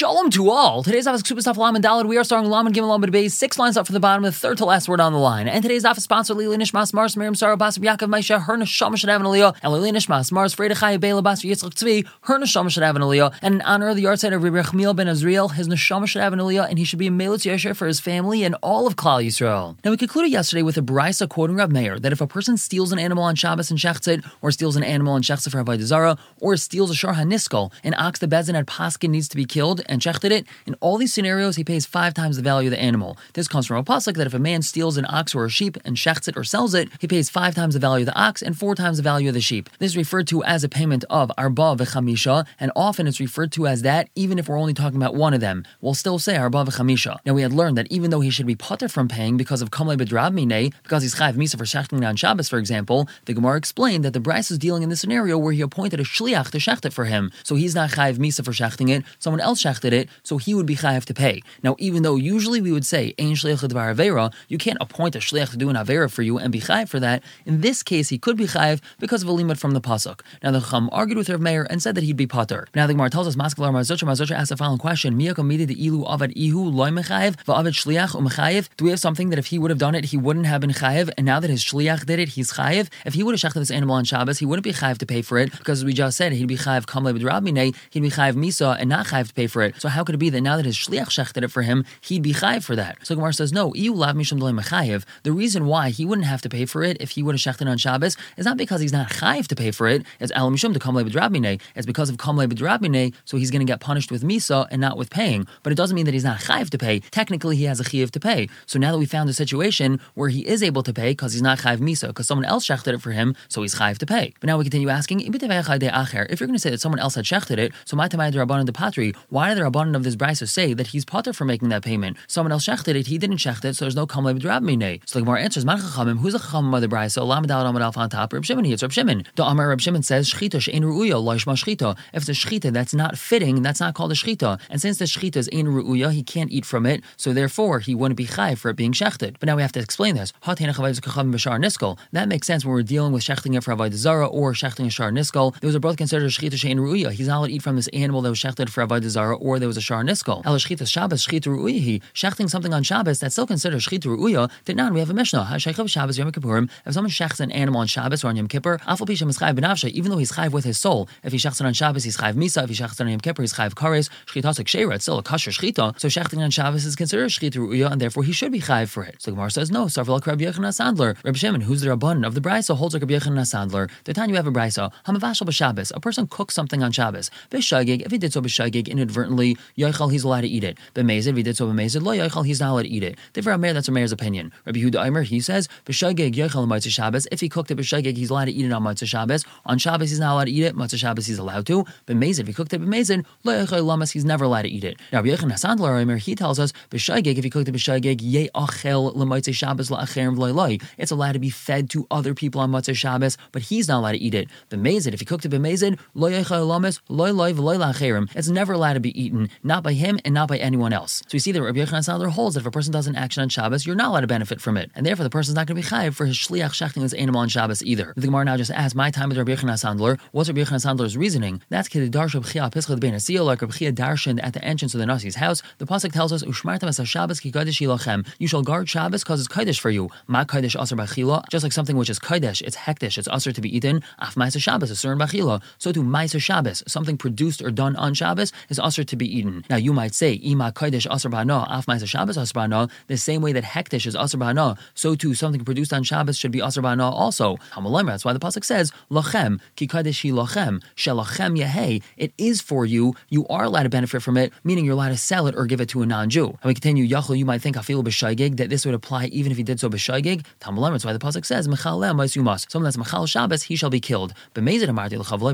Shalom to all. Today's office Ksubas Daf Laman Dalad. We are starting Laman Gimel Laman Beis, six lines up from the bottom, the third to last word on the line. And today's office sponsor Lili Nishmas Mars Miriam Sarah Basar Yaakov Maisha Her Neshama should have an Aliyah and Lili Nishmas Mars Freda Chaya Bela Basar Yitzchak Tzvi Her Neshama should have an Aliyah and in honor of the yard of Rabbi Chmiel ben Azriel, his Neshama should have an Aliyah and he should be a Melitz Yesher for his family and all of Klal Yisrael. Now we concluded yesterday with a brisa quoting Rav Meir that if a person steals an animal on Shabbos and Shechtzit, or steals an animal on Shechtzit for Avodah Zarah, or steals a Shar HaNiskal, an ox the Bezin at Paskin needs to be killed and Shechted it, in all these scenarios, he pays five times the value of the animal. This comes from a pasuk that if a man steals an ox or a sheep and shechts it or sells it, he pays five times the value of the ox and four times the value of the sheep. This is referred to as a payment of arba v'chamisha, and often it's referred to as that even if we're only talking about one of them. We'll still say arba v'chamisha. Now we had learned that even though he should be putter from paying because of kamle bedrab mine, because he's chayv misa for shechting on Shabbos, for example, the Gemara explained that the Braisa is dealing in this scenario where he appointed a shliach to shecht it for him, so he's not chayv misa for shechting it. Someone else shechted it, so he would be chayv have to pay. Now, even though usually we would say ein shliach l'dvar avera, you can't appoint a shliach to do an avera for you and be chayiv for that. In this case, he could be chayiv because of a limit from the pasuk. Now, the Chum argued with Rav Meir and said that he'd be potter. Now, the Gemara tells us Maskalar Marzocha Marzocha asked the following question: Miyakam the ilu avad ihu loy mechayiv va'avad shliach umechayiv. Do we have something that if he would have done it, he wouldn't have been chayiv, and now that his shliach did it, he's chayiv? If he would have shechted this animal on Shabbos, he wouldn't be chayiv to pay for it because as we just said, he'd be chayiv kamle b'drabmine, he'd be chayiv misa and not chayiv to pay for it. So how could it be that now that his shliach shechted it for him, he'd be chayiv for that. So Gemara says, no, iu lav mishum mechayiv. The reason why he wouldn't have to pay for it if he would have shechted on Shabbos is not because he's not chayiv to pay for it. It's al mishum to kamle b'drabmine. It's because of kamle b'drabmine, so he's going to get punished with misa and not with paying. But it doesn't mean that he's not chayiv to pay. Technically, he has a chayiv to pay. So now that we found a situation where he is able to pay because he's not chayiv misa, because someone else shechted it for him, so he's chayiv to pay. But now we continue asking, if you're going to say that someone else had shechted it, so my tamay de patri, why did the rabbanon of this brisa say that he's potter for making that payment? Someone else shechted it, he didn't shecht it, so there's no kamle b'drab mine. So the Gemara answers, Man chachamim, who's the chachamim of the brisa? Olam dal amad alf on top. Reb Shimon, it's Reb Shimon. The Amar Reb Shimon says, shchita she'en ru'uya, lo shchita. If it's a shchita that's not fitting, that's not called a shchita. And since the shchita is ein ru'uya, he can't eat from it, so therefore he wouldn't be chai for it being shechted. But now we have to explain this. That makes sense when we're dealing with shechting it for avodah zara or shechting a shar niskal. Those are both considered shchita she'en ru'uya. He's not allowed to eat from this animal that was shechted for avodah zara or there was a shar niskal. El shchita Shabbos shchita ru'uya. Shechting something on Shabbos that's still considered shchita ru'uya. Not. We have a mishnah. Hashaykhav Shabbos Yom Kippurim. If someone shechts an animal on Shabbos or on Yom Kippur, afal pishem is chayv. Even though he's chayv with his soul, if he shechts it on Shabbos, he's chayv misa. If he shechts it on Yom Kippur, he's chayv kares. Shchita kshera. It's still a kosher shchita. So shechting on Shabbos is considered shchita ru'uya, and therefore he should be chayv for it. So Gemara says no. Sarvel Rabbi Yochanan Sandler. Rabbi Shimon, who's the rabban of the brisa, holds like Rabbi Yochanan Sandler. The time you have a brisa, hamavashal b'Shabbos. A person cooks something on Shabbos. B'shagig. If he did so b'shagig inadvertently, yochal he's allowed to eat it. B'mezid. If he did so b'mezid, lo yochal he's not allowed to eat it. Different Meir, that's a opinion. Rabbi Huda Aimer, he says, b'shagig yochal Motzei Shabbos. If he cooked it b'shagig, he's allowed to eat it on Motzei Shabbos. On Shabbos, he's not allowed to eat it. Motzei Shabbos, he's allowed to. B'mezid. If he cooked it b'mezid, lo yochal lamas, he's never allowed to eat it. Now, Rabbi Yochanan Sandler Aimer, he tells us, b'shagig. If he cooked it b'shagig, ye achel l'Motzei Shabbos la'acherim v'loy It's allowed to be fed to other people on Motzei Shabbos, but he's not allowed to eat it. B'mezid. If he cooked it b'mezid, lo yochal lamas, loy loy v'loy la'acherim. It's never allowed to be eaten, not by him and not by anyone else. So we see that Rabbi Yochanan Sandler holds that if a person does an action on Shabbos, you're not allowed to benefit from it, and therefore the person's not going to be chayiv for his shliach shechting his animal on Shabbos either. The Gemara now just asks, my time with Rabbi Yochanan Sandler, what's Rabbi Yochanan Sandler's reasoning? That's Kedidarsh Rabbi Chia Pischad Ben Asiyah, like Rabbi Chia darshan at the entrance of the Nasi's house. The pasuk tells us, Ushmartam as Shabbos ki kodesh yilachem. You shall guard Shabbos because it's kodesh for you. Ma kodesh aser bachila, just like something which is kodesh, it's hektish, it's aser to be eaten. Af ma'aser Shabbos, a certain bachila. So too ma'aser Shabbos, something produced or done on Shabbos is aser to be eaten. Mm-hmm. Now you might say, Ima kodesh aser b'hana, af Shabbos b'hana, the same way that hektish is aser b'hana, so too something produced on Shabbos should be aser b'hana also. That's why the pasuk says, lachem ki kodesh hi lachem, shelachem yehei. It is for you. You are allowed to benefit from it, meaning you're allowed to sell it or give it to a non-Jew. And we continue, yachol, you might think afilu b'shaygig that this would apply even if he did so b'shaygig. That's why the pasuk says, mechalem yumas. Someone that's mechal Shabbos, he shall be killed. B'mezid amarti l'chavloi.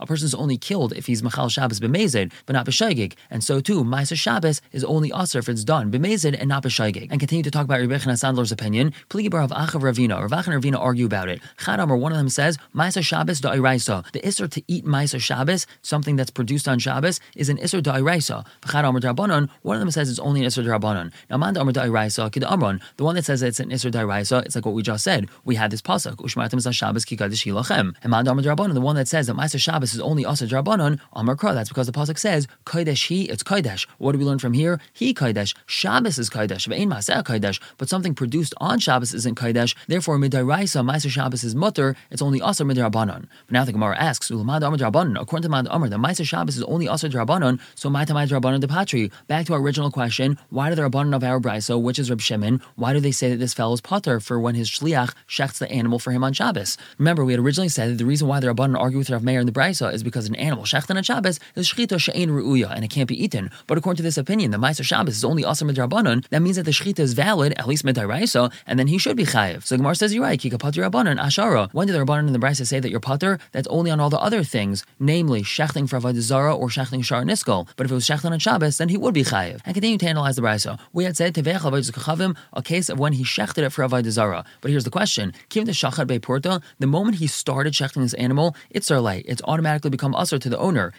A person is only killed if he's mechal Shabbos b'mezid, but not b'shaygig. And so too, ma'aser Shabbos is only aser if it's done b'mezid and not b'shaygig. And continue to talk about Rebbe Sandler's opinion. Pligi bar of Achav Ravina. Rav and Ravina argue about it. Chadam, or one of them says, Ma'aser Shabbos da'iraisa. The isser to eat Ma'aser Shabbos, something that's produced on Shabbos, is an isser da'iraisa. Chadam or da'rabanan, one of them says it's only an isser da'rabanan. Now, man da'amr da'iraisa kid amron. The one that says it's an isser da'iraisa, it's like what we just said. We had this pasuk. Ushmartim Shabbos kikadosh hilachem. And man da'amr da'rabanan, the one that says that Ma'aser Shabbos is only asr da'rabanan, amar kra. That's because the pasuk says, Kodesh he, it's Kodesh. What do we learn from here? He Kodesh. Shabbos is Kodesh. Ve'ein Maseh Kodesh. But something produced on Shabbos isn't Kodesh. Therefore, Midairaisa, Meiser Shabbos is mutter. It's only Asr Midrabanan. But now the Gemara asks, Ulamad Amr Drabanan. According to Mad Amr, the Meiser Shabbos is only Asr Drabanan. So Maita Maita Drabanan de Patri. Back to our original question. Why do the Rabbanan of our Braiso, which is Reb Shimon, why do they say that this fellow is Potter for when his Shliach shechts the animal for him on Shabbos? Remember, we had originally said that the reason why the Rabbanan argue with Rav Meir in the Braiso is because an animal shechten on Shabbos is Shchita She'ein Ru'uya and it can't be eaten. But according to this opinion, the Meiser Shabbos is only Asr Midrabanan. That means that the Shchita is valid, at least Midraisa, and then he should be Chayiv. So Gemara says, you're right, Kika Potter Rabbanan, Ashara. When did the Rabbanan in the Braiso say that you're Potter? That's only on all the other things, namely shechting for Avodah Zara or shechting Shar Niskol. But if it was shechting on Shabbos, then he would be Chayiv. And continue to analyze the Braiso. We had said Tevech Avodah a case of when he shechted it for Avodah Zara. But here's the question: Kim the Shachat Bei Porta, the moment he started shechting this animal, it's Arlay. It's automatically become usher to the owner.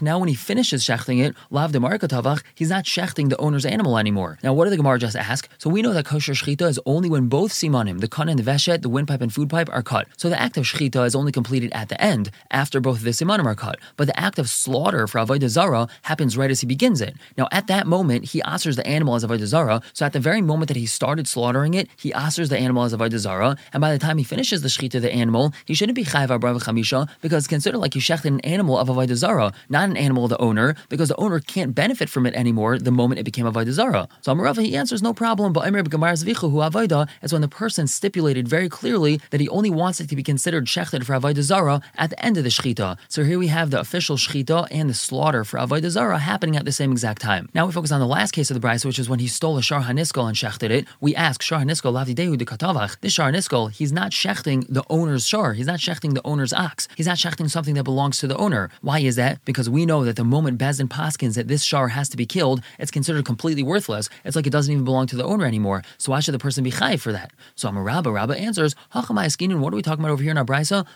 Now, when he finishes shechting it, Lav de Tavach, he's not shechting the owner's animal anymore. Now, what did the Gemara just ask? So we know that kosher shechita is only when both simanim, the kan and the veshet, the windpipe and food pipe, are cut. So the act of shechita is only completed at the end, after both the simanim are cut. But the act of slaughter for avodah zara happens right as he begins it. Now, at that moment, he asers the animal as avodah zara. So at the very moment that he started slaughtering it, he asers the animal as avodah zara. And by the time he finishes the shechita of the animal, he shouldn't be chayv abrav chamisha because it's considered like he shechted an animal of avodah zara, not an animal of the owner, because the owner can't benefit from it anymore the moment it became avodah zara. So Amarava he answers no problem, but Emir avodah is when the person stipulated very clearly that he only wants it to be considered shechted for avodah at the end of the shechita. So here we have the official shechita and the slaughter for avodah happening at the same exact time. Now we focus on the last case of the Braisa, which is when he stole a shar haniskol and shechted it. We ask shar haniskol lavdidehu de katavach. This shar haniskol, he's not shechting the owner's shar. He's not shechting the owner's ox. He's not shechting something that belongs to the owner. Why is that? Because we know that the moment Beis Din Paskins that this shar has to be killed, it's considered completely worthless. It's like it doesn't even belong to the owner anymore. So why should the person be chai for that? So Amarabba Rabba answers, Hachamai what are we talking about over here in our brisa?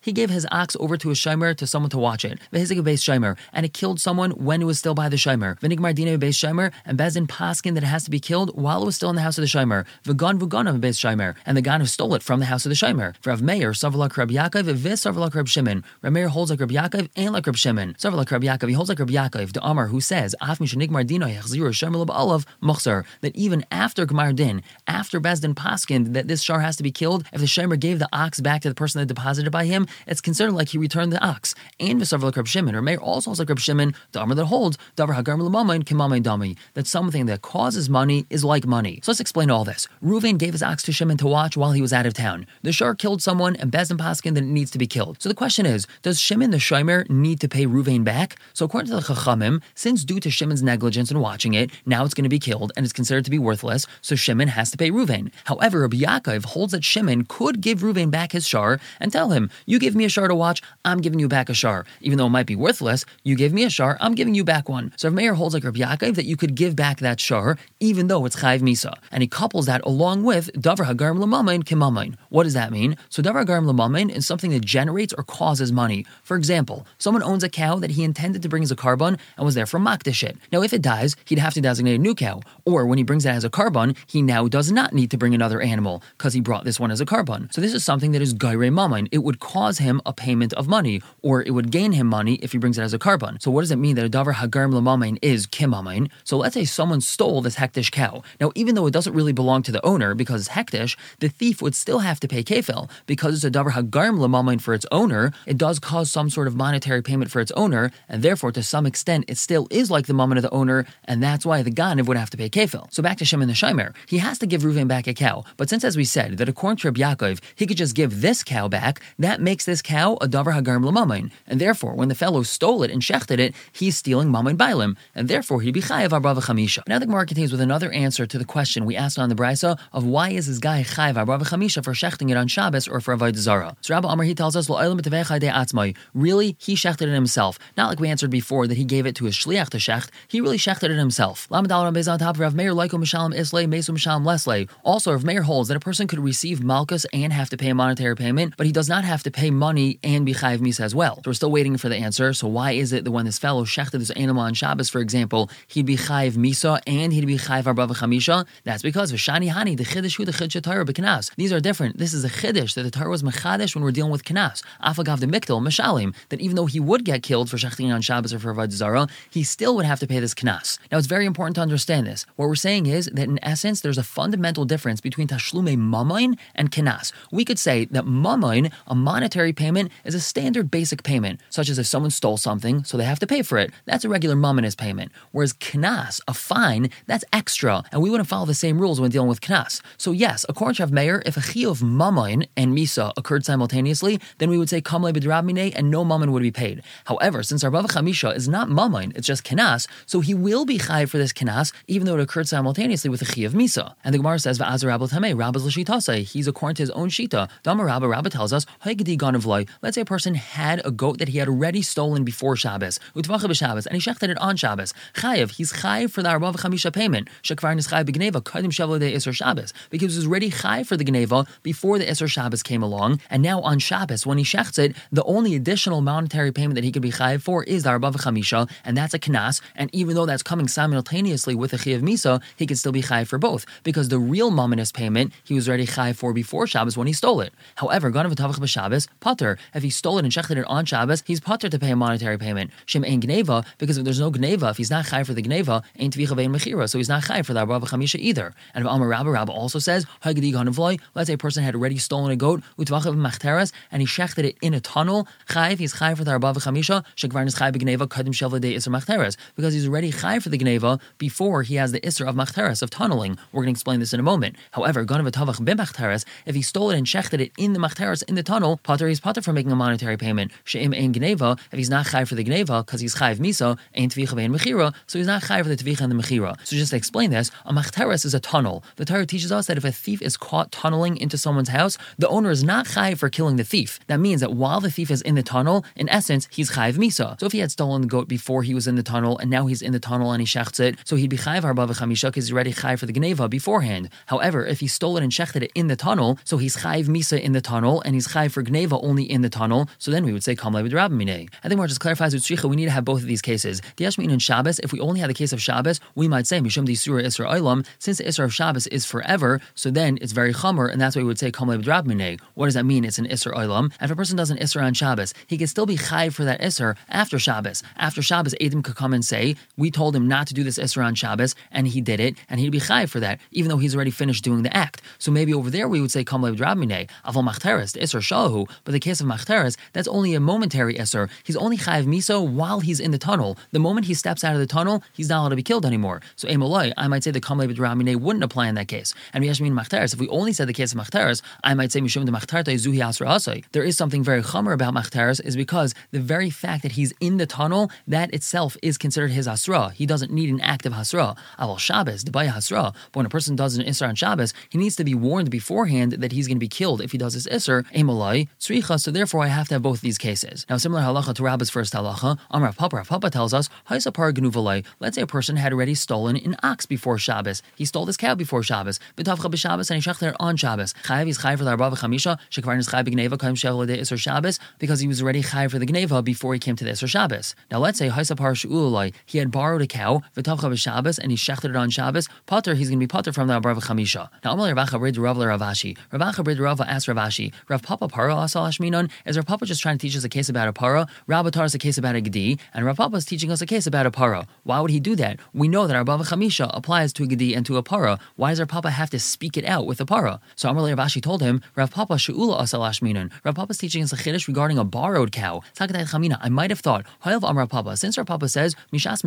He gave his ox over to a shimer to someone to watch it. And it killed someone when it was still by the shimer. Vinigmar dina base shimer, and Beis Din Paskin that it has to be killed while it was still in the house of the shimer. V'gan v'gan base shimer, and the gan who stole it from the house of the shimer. For Rav Meir, Savalak Rab Yaakov, Vis Savalak Rab Shimon. Rav Meir holds like Rab Yaakov and like Rab Shimon. Savalak Rab Yaakov, he holds like Rab Yaakov, the Amar who says, that even after Gmar Din, after Beis Din Paskin, that this shar has to be killed, if the shimer gave the ox back to the person that deposited by him, it's considered like he returned the ox. And Visavalak Rab Shimon, Rav Meir also holds like Rab Shimon, the Amar that holds, Davar Dami, that something that causes money is like money. So let's explain all this. Ruvain gave his ox to Shimon to watch while he was out of town. The shar killed someone, and Beis Din Paskin that it needs to be killed. So the question is, does Shimon the Shimer need to pay Ruvain back? So according to the Chachamim, since due to Shimon's negligence in watching it, now it's going to be killed and it's considered to be worthless, so Shimon has to pay Ruvain. However, Rabbi Yaakov holds that Shimon could give Ruvain back his shar and tell him, "You give me a shar to watch, I'm giving you back a shar. Even though it might be worthless, you gave me a shar, I'm giving you back one." So Meir holds like Rabbi Yaakov that you could give back that shar even though it's chayv misa, and he couples that along with davar hagarm lamayin kimamayin. What does that mean? So davar hagarm lamayin is something that generates or causes money. For example, someone owns a cow that he intended to bring as a korban and was there for it. Now, if it dies, he'd have to designate a new cow, or when he brings it as a korban, he now does not need to bring another animal because he brought this one as a korban. So this is something that is gaire mamain. It would cause him a payment of money, or it would gain him money if he brings it as a korban. So what does it mean that a davar hagarm lamain is kimamain? So let's say someone stole this hektish cow. Now, even though it doesn't really belong to the owner because it's hektish, the thief would still have to pay kefil because it's a davar hagarm lamain for its owner. It does cause some sort of monetary payment for its owner, and therefore, to some extent, it still is like the moment of the owner, and that's why the Ganav would have to pay kefil. So back to Shimon the Shimer, he has to give Reuven back a cow. But since, as we said, that according to Reb Yaakov, he could just give this cow back, that makes this cow a davar hagarm lamamin, and therefore, when the fellow stole it and shechted it, he's stealing mamin bailim, and therefore he'd be chayav arba chamisha. Now the Gemara continues with another answer to the question we asked on the brisa of why is this guy chayav arba chamisha for shechting it on Shabbos or for avodah zara. So Rabbi Amar he tells us, really, he shechted it himself, not like we answered before that he gave it to his shliach to shecht. He really shechted it himself. on top of Also, Rav Meir holds that a person could receive malchus and have to pay a monetary payment, but he does not have to pay money and be chayiv misa as well. So we're still waiting for the answer. So why is it that when this fellow shechted this animal on Shabbos, for example, he'd be chayiv misa and he'd be chayiv arba chamisha? That's because v'shani hani the chiddush the chiddush Torah b'knas. These are different. This is a chiddush that the Torah was mechadish when we're dealing with knas. Afagav the mikdal mishalim that even though he would get killed killed for shechting on Shabbos or for Avodah Zara, he still would have to pay this knas. Now, it's very important to understand this. What we're saying is that in essence, there's a fundamental difference between tashlume mamain and knas. We could say that mamain, a monetary payment, is a standard basic payment, such as if someone stole something, so they have to pay for it. That's a regular mamanis payment. Whereas knas, a fine, that's extra, and we wouldn't follow the same rules when dealing with knas. So yes, according to Rav Meir, if a chi of mamain and misa occurred simultaneously, then we would say kamle b'drabmine and no mammon would be paid. However, since our Bava Chamisha is not mammon, it's just kenas, so he will be chayv for this kenas, even though it occurred simultaneously with the chi of misa. And the Gemara says, "Va'azar Rabbi Tamei, Rabbi's l'shitase." He's according to his own shita. Dama Rabba Rabba tells us, "Haygedi ganavloi." Let's say a person had a goat that he had already stolen before Shabbos, utvacha b'Shabbos, and he shechted it on Shabbos. Chayiv, he's chayiv for the Arbav Chamisha payment. Shekvar nischay b'gneva kadim shavle de Isser Shabbos because he was already chayiv for the gneva before the Isser Shabbos came along, and now on Shabbos when he shechts it, the only additional monetary payment that he could be chayiv for is the Arbav Chamisha, and that's a knas. And even though that's coming simultaneously with a Chiyav Misa, he could still be chayiv for both because the real mominous payment he was already chayiv for before Shabbos when he stole it. However, Ganav Tavach b'Shabbos, Pater. If he stole it and shechted it on Shabbos, he's Pater to pay a monetary payment. Shem ein gneva because if there's no gneva, if he's not chayiv for the gneva, ain't tvicha vein mechira, so he's not chayiv for the Arbav Chamisha either. And if Amar Rabba Rabba also says, Hagadi Ganavloi, let's say a person had already stolen a goat, Utvachav Machteres, and he shechted it in a tunnel, chayiv, he's chayiv for the Arbav Chamisha, Shekvar is chayiv b'gneva, Kadim de Isser Machteres, because he's already chayiv for the gneva before he has the Isser of Machteres, of tunneling. We're going to explain this in a moment. However, Ganav Tavach b'Machteres, if he stole it and shechted it in the Machteres, in the tunnel, Pater, he's Pater for making a monetary payment. She'im ein gneva, if he's not chayiv for the gneva, because he's chayiv misa, ain't tvicha vein mechira, so he's not chayiv for the tvicha and the mechira. So just to explain this, a Machteres is a tunnel. The Torah teaches us that if a thief is caught tunneling into someone's house, the owner is not chayiv for killing the thief. That means that while the thief is in the tunnel, in essence, he's chayiv misa. So if he had stolen the goat before he was in the tunnel, and now he's in the tunnel and he shechts it, so he'd be chayiv harba v'chamisha because he's already chayiv for the gneva beforehand. However, if he stole it and shechted it in the tunnel, so he's chayiv misa in the tunnel, and he's chayiv for gneva only in the tunnel, so then we would say kamle with rabbimine. I think more just clarifies with shricha, we need to have both of these cases. The Yashmin and Shabbos, if we only had the case of Shabbos, we might say mishum di surah isra olam, since the isra of Shabbos is forever, so then it's very chomer, and that's why we would say kamle with rabbimine. What does that mean? It's an isra olam. If a person does an isra on Shabbos, he can still be chayiv for that isra after Shabbos. After Shabbos, Adam could come and say, we told him not to do this isra on Shabbos, and he did it, and he'd be chayiv for that, even though he's already finished doing the act. So maybe over there we would say kamle with rabbimine, aval machteres, isra shahu, but the case of machteres, that's only a momentary isra. He's only chayiv miso while he's in the tunnel. The moment he steps out of the tunnel, he's not allowed to be killed anymore. So emoloi, I might say the kamle with wouldn't apply in that case. And yashmin machteres, if we only said the case of machteres, I might say mishum de machtarta zuhi asra. There is something very chomer about machteres, is because the very fact that he's in the tunnel, that itself is considered his asra. He doesn't need an act of hasra. Aval Shabbos, debaya hasra. But when a person does an isra on Shabbos, he needs to be warned beforehand that he's going to be killed if he does his isra. Emoloi, tzricha. So therefore, I have to have both these cases. Now, similar halacha to Rabbi's first halacha, Amar Papa, Papa tells us, Haisapar gnuvalai. Let's say a person had already stolen an ox before Shabbos. He stole this cow before Shabbos. B'tavcha b'Shabbos and he shechted it on Shabbos. Chayav is chayav for the arba v'chamisha. Shekvar is chayav b'gneva kaim shevel Shabbos because he was already chayav for the gneva before he came to the isur Shabbos. Now let's say Haisapar shu'ulai. He had borrowed a cow v'tavcha b'Shabbos and he shechted it on Shabbos. Potter, he's going to be potter from the arba v'chamisha. Now Amal Ravacha rid Rav Ravashi. Ravacha rid Rav asked Ravashi. Rav Papa para asal ashminon. Is Rav Papa just trying to teach us a case about a para? Rav Tar is a case about a gedi, and Rav Papa is teaching us a case about a para. Why would he do that? We know that Bava Chamisha applies to a gedi and to a para. Why does our Papa have to speak it out with a para? So Amar Ravashi told him, Rav Papa Shu'ula asal ashminon. Rav Papa is teaching us a chiddush regarding a borrowed cow. Sakatay Chamina. I might have thought, Hayav Amar Papa. Since our Papa says, Mishas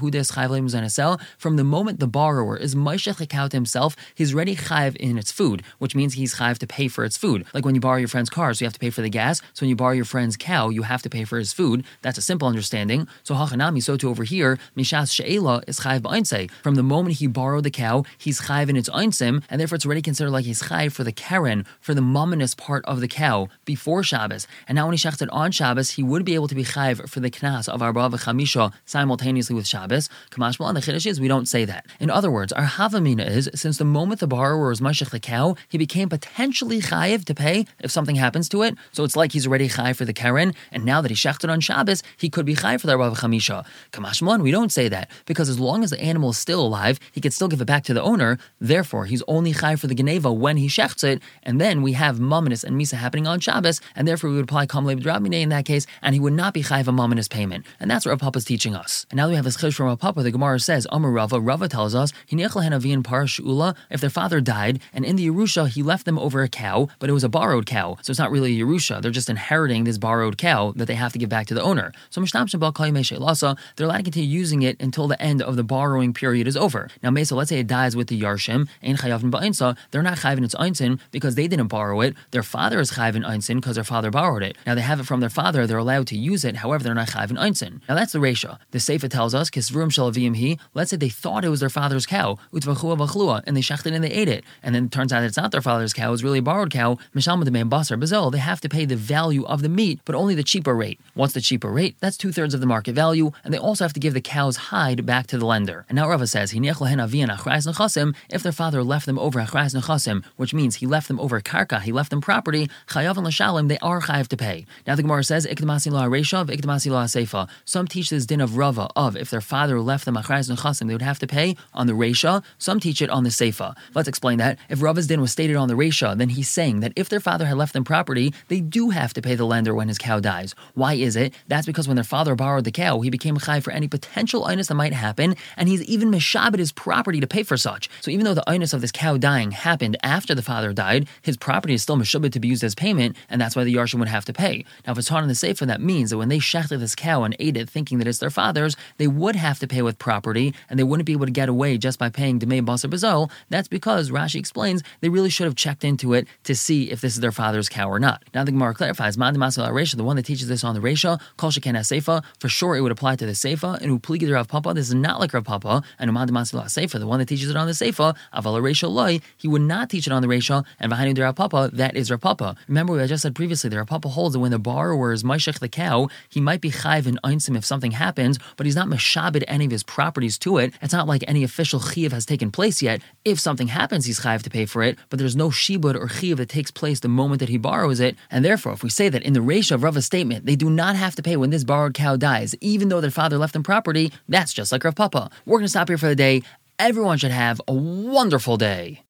Hudes from the moment the borrower is Maishach a himself, he's ready chayv in its food, which means he's chayv to pay for its food. Like when you borrow your friend's car, so you have to pay for the gas. So when you borrow your friend's cow, you have to pay for his food. That's a simple understanding. So hachanami, so to over here, mishas she'ela is chayv ba'ainsei. From the moment he borrowed the cow, he's chayv in its einsim, and therefore it's already considered like he's chayv for the karen, for the mominous part of the cow before Shabbos. And now when he shechted on Shabbos, he would be able to be chayv for the knas of arba v'chamisha simultaneously with Shabbos. Kamashmal on the chiddush is we don't say that. In other words, our havamina is since the moment the borrower was mashach the cow, he became potentially chayiv to pay if something happens to it. So it's like he's already chayiv for the karen, and now that he shechted on Shabbos, he could be chayiv for the arba v'chamisha. Kamashmal, we don't say that because as long as the animal is still alive, he can still give it back to the owner. Therefore, he's only chayiv for the geneva when he shechts it, and then we have mumminus and misa happening on Shabbos, and therefore we would apply kamle b'drabmine in that case, and he would not not be chayv a mom in his payment. And that's what Rav Papa's teaching us. And now we have this chish from Rav Papa, the Gemara says, Amar Rava, Rava tells us, if their father died, and in the Yerusha he left them over a cow, but it was a borrowed cow. So it's not really a Yerusha. They're just inheriting this borrowed cow that they have to give back to the owner. So they're allowed to continue using it until the end of the borrowing period is over. Now, Mesa, let's say it dies with the Yarshim, Ein Chayavin Ba'insa, they're not Chayavin its Einsin because they didn't borrow it. Their father is Chayavin Einsin because their father borrowed it. Now, they have it from their father, they're allowed to use it, however, they're not Chayavin Einsin. Now, that's the Resha. The Sefer tells us, Kisvrum Shalavim He, let's say they thought it was their father's cow, Utvachua Vachlua, and they shechted and they ate it. And then it turns out it's not their father's cow, it's really a borrowed cow, Mishalma de Basar Bazel, they have to pay the value of the meat, but only the cheaper rate. What's the cheaper rate? That's two thirds of the market value, and they also have to give the cow's hide back to the lender. And now Rava says, if their father left them over achrais nechasim, which means he left them over karka, he left them property, chayav and they are chayav to pay. Now the Gemara says, ikdamasi la seifa. Some teach this din of Rava of if their father left them achrais nechasim, they would have to pay on the resha. Some teach it on the seifa. Let's explain that. If Rava's din was stated on the resha, then he's saying that if their father had left them property, they do have to pay the lender when his cow dies. Why is it? That's because when their father borrowed the cow, he became chai for any potential inus that might happen, and he's even mishabed his property to pay for such. So even though the inus of this cow dying happened after the father died, his property is still mishabed to be used as payment, and that's why the Yarshim would have to pay. Now, if it's taught in the Sefer, that means that when they shechted this cow and ate it thinking that it's their father's, they would have to pay with property, and they wouldn't be able to get away just by paying Demei Basar Bazol. That's because, Rashi explains, they really should have checked into it to see if this is their father's cow or not. Now the Gemara clarifies, the one that teaches this on the Resha, Kol Sheken Seifa, for sure it would apply to the Seifa, and Upligi Rav Papa, this is not like Rav Papa, and Umad Masila Seifa, the one that teaches it on the Seifa, Aval Resha Loi, he would not teach it on the Resha, and behind the Rav Papa, that is Rav Papa. Remember I just said previously, the Rav Papa holds that when the borrower is Maishach the cow, he might be Chayv and Einsim if something happens, but he's not Meshabed any of his properties to it. It's not like any official Chiv has taken place yet. If something happens, he's Chayv to pay for it, but there's no Shibud or Chiv that takes place the moment that he borrows it, and therefore, if we say that in the Resha of Rava's statement, they do not have to pay when this borrowed cow dies, even though their father left them property, that's just like Rav Papa. We're going to stop here for the day. Everyone should have a wonderful day.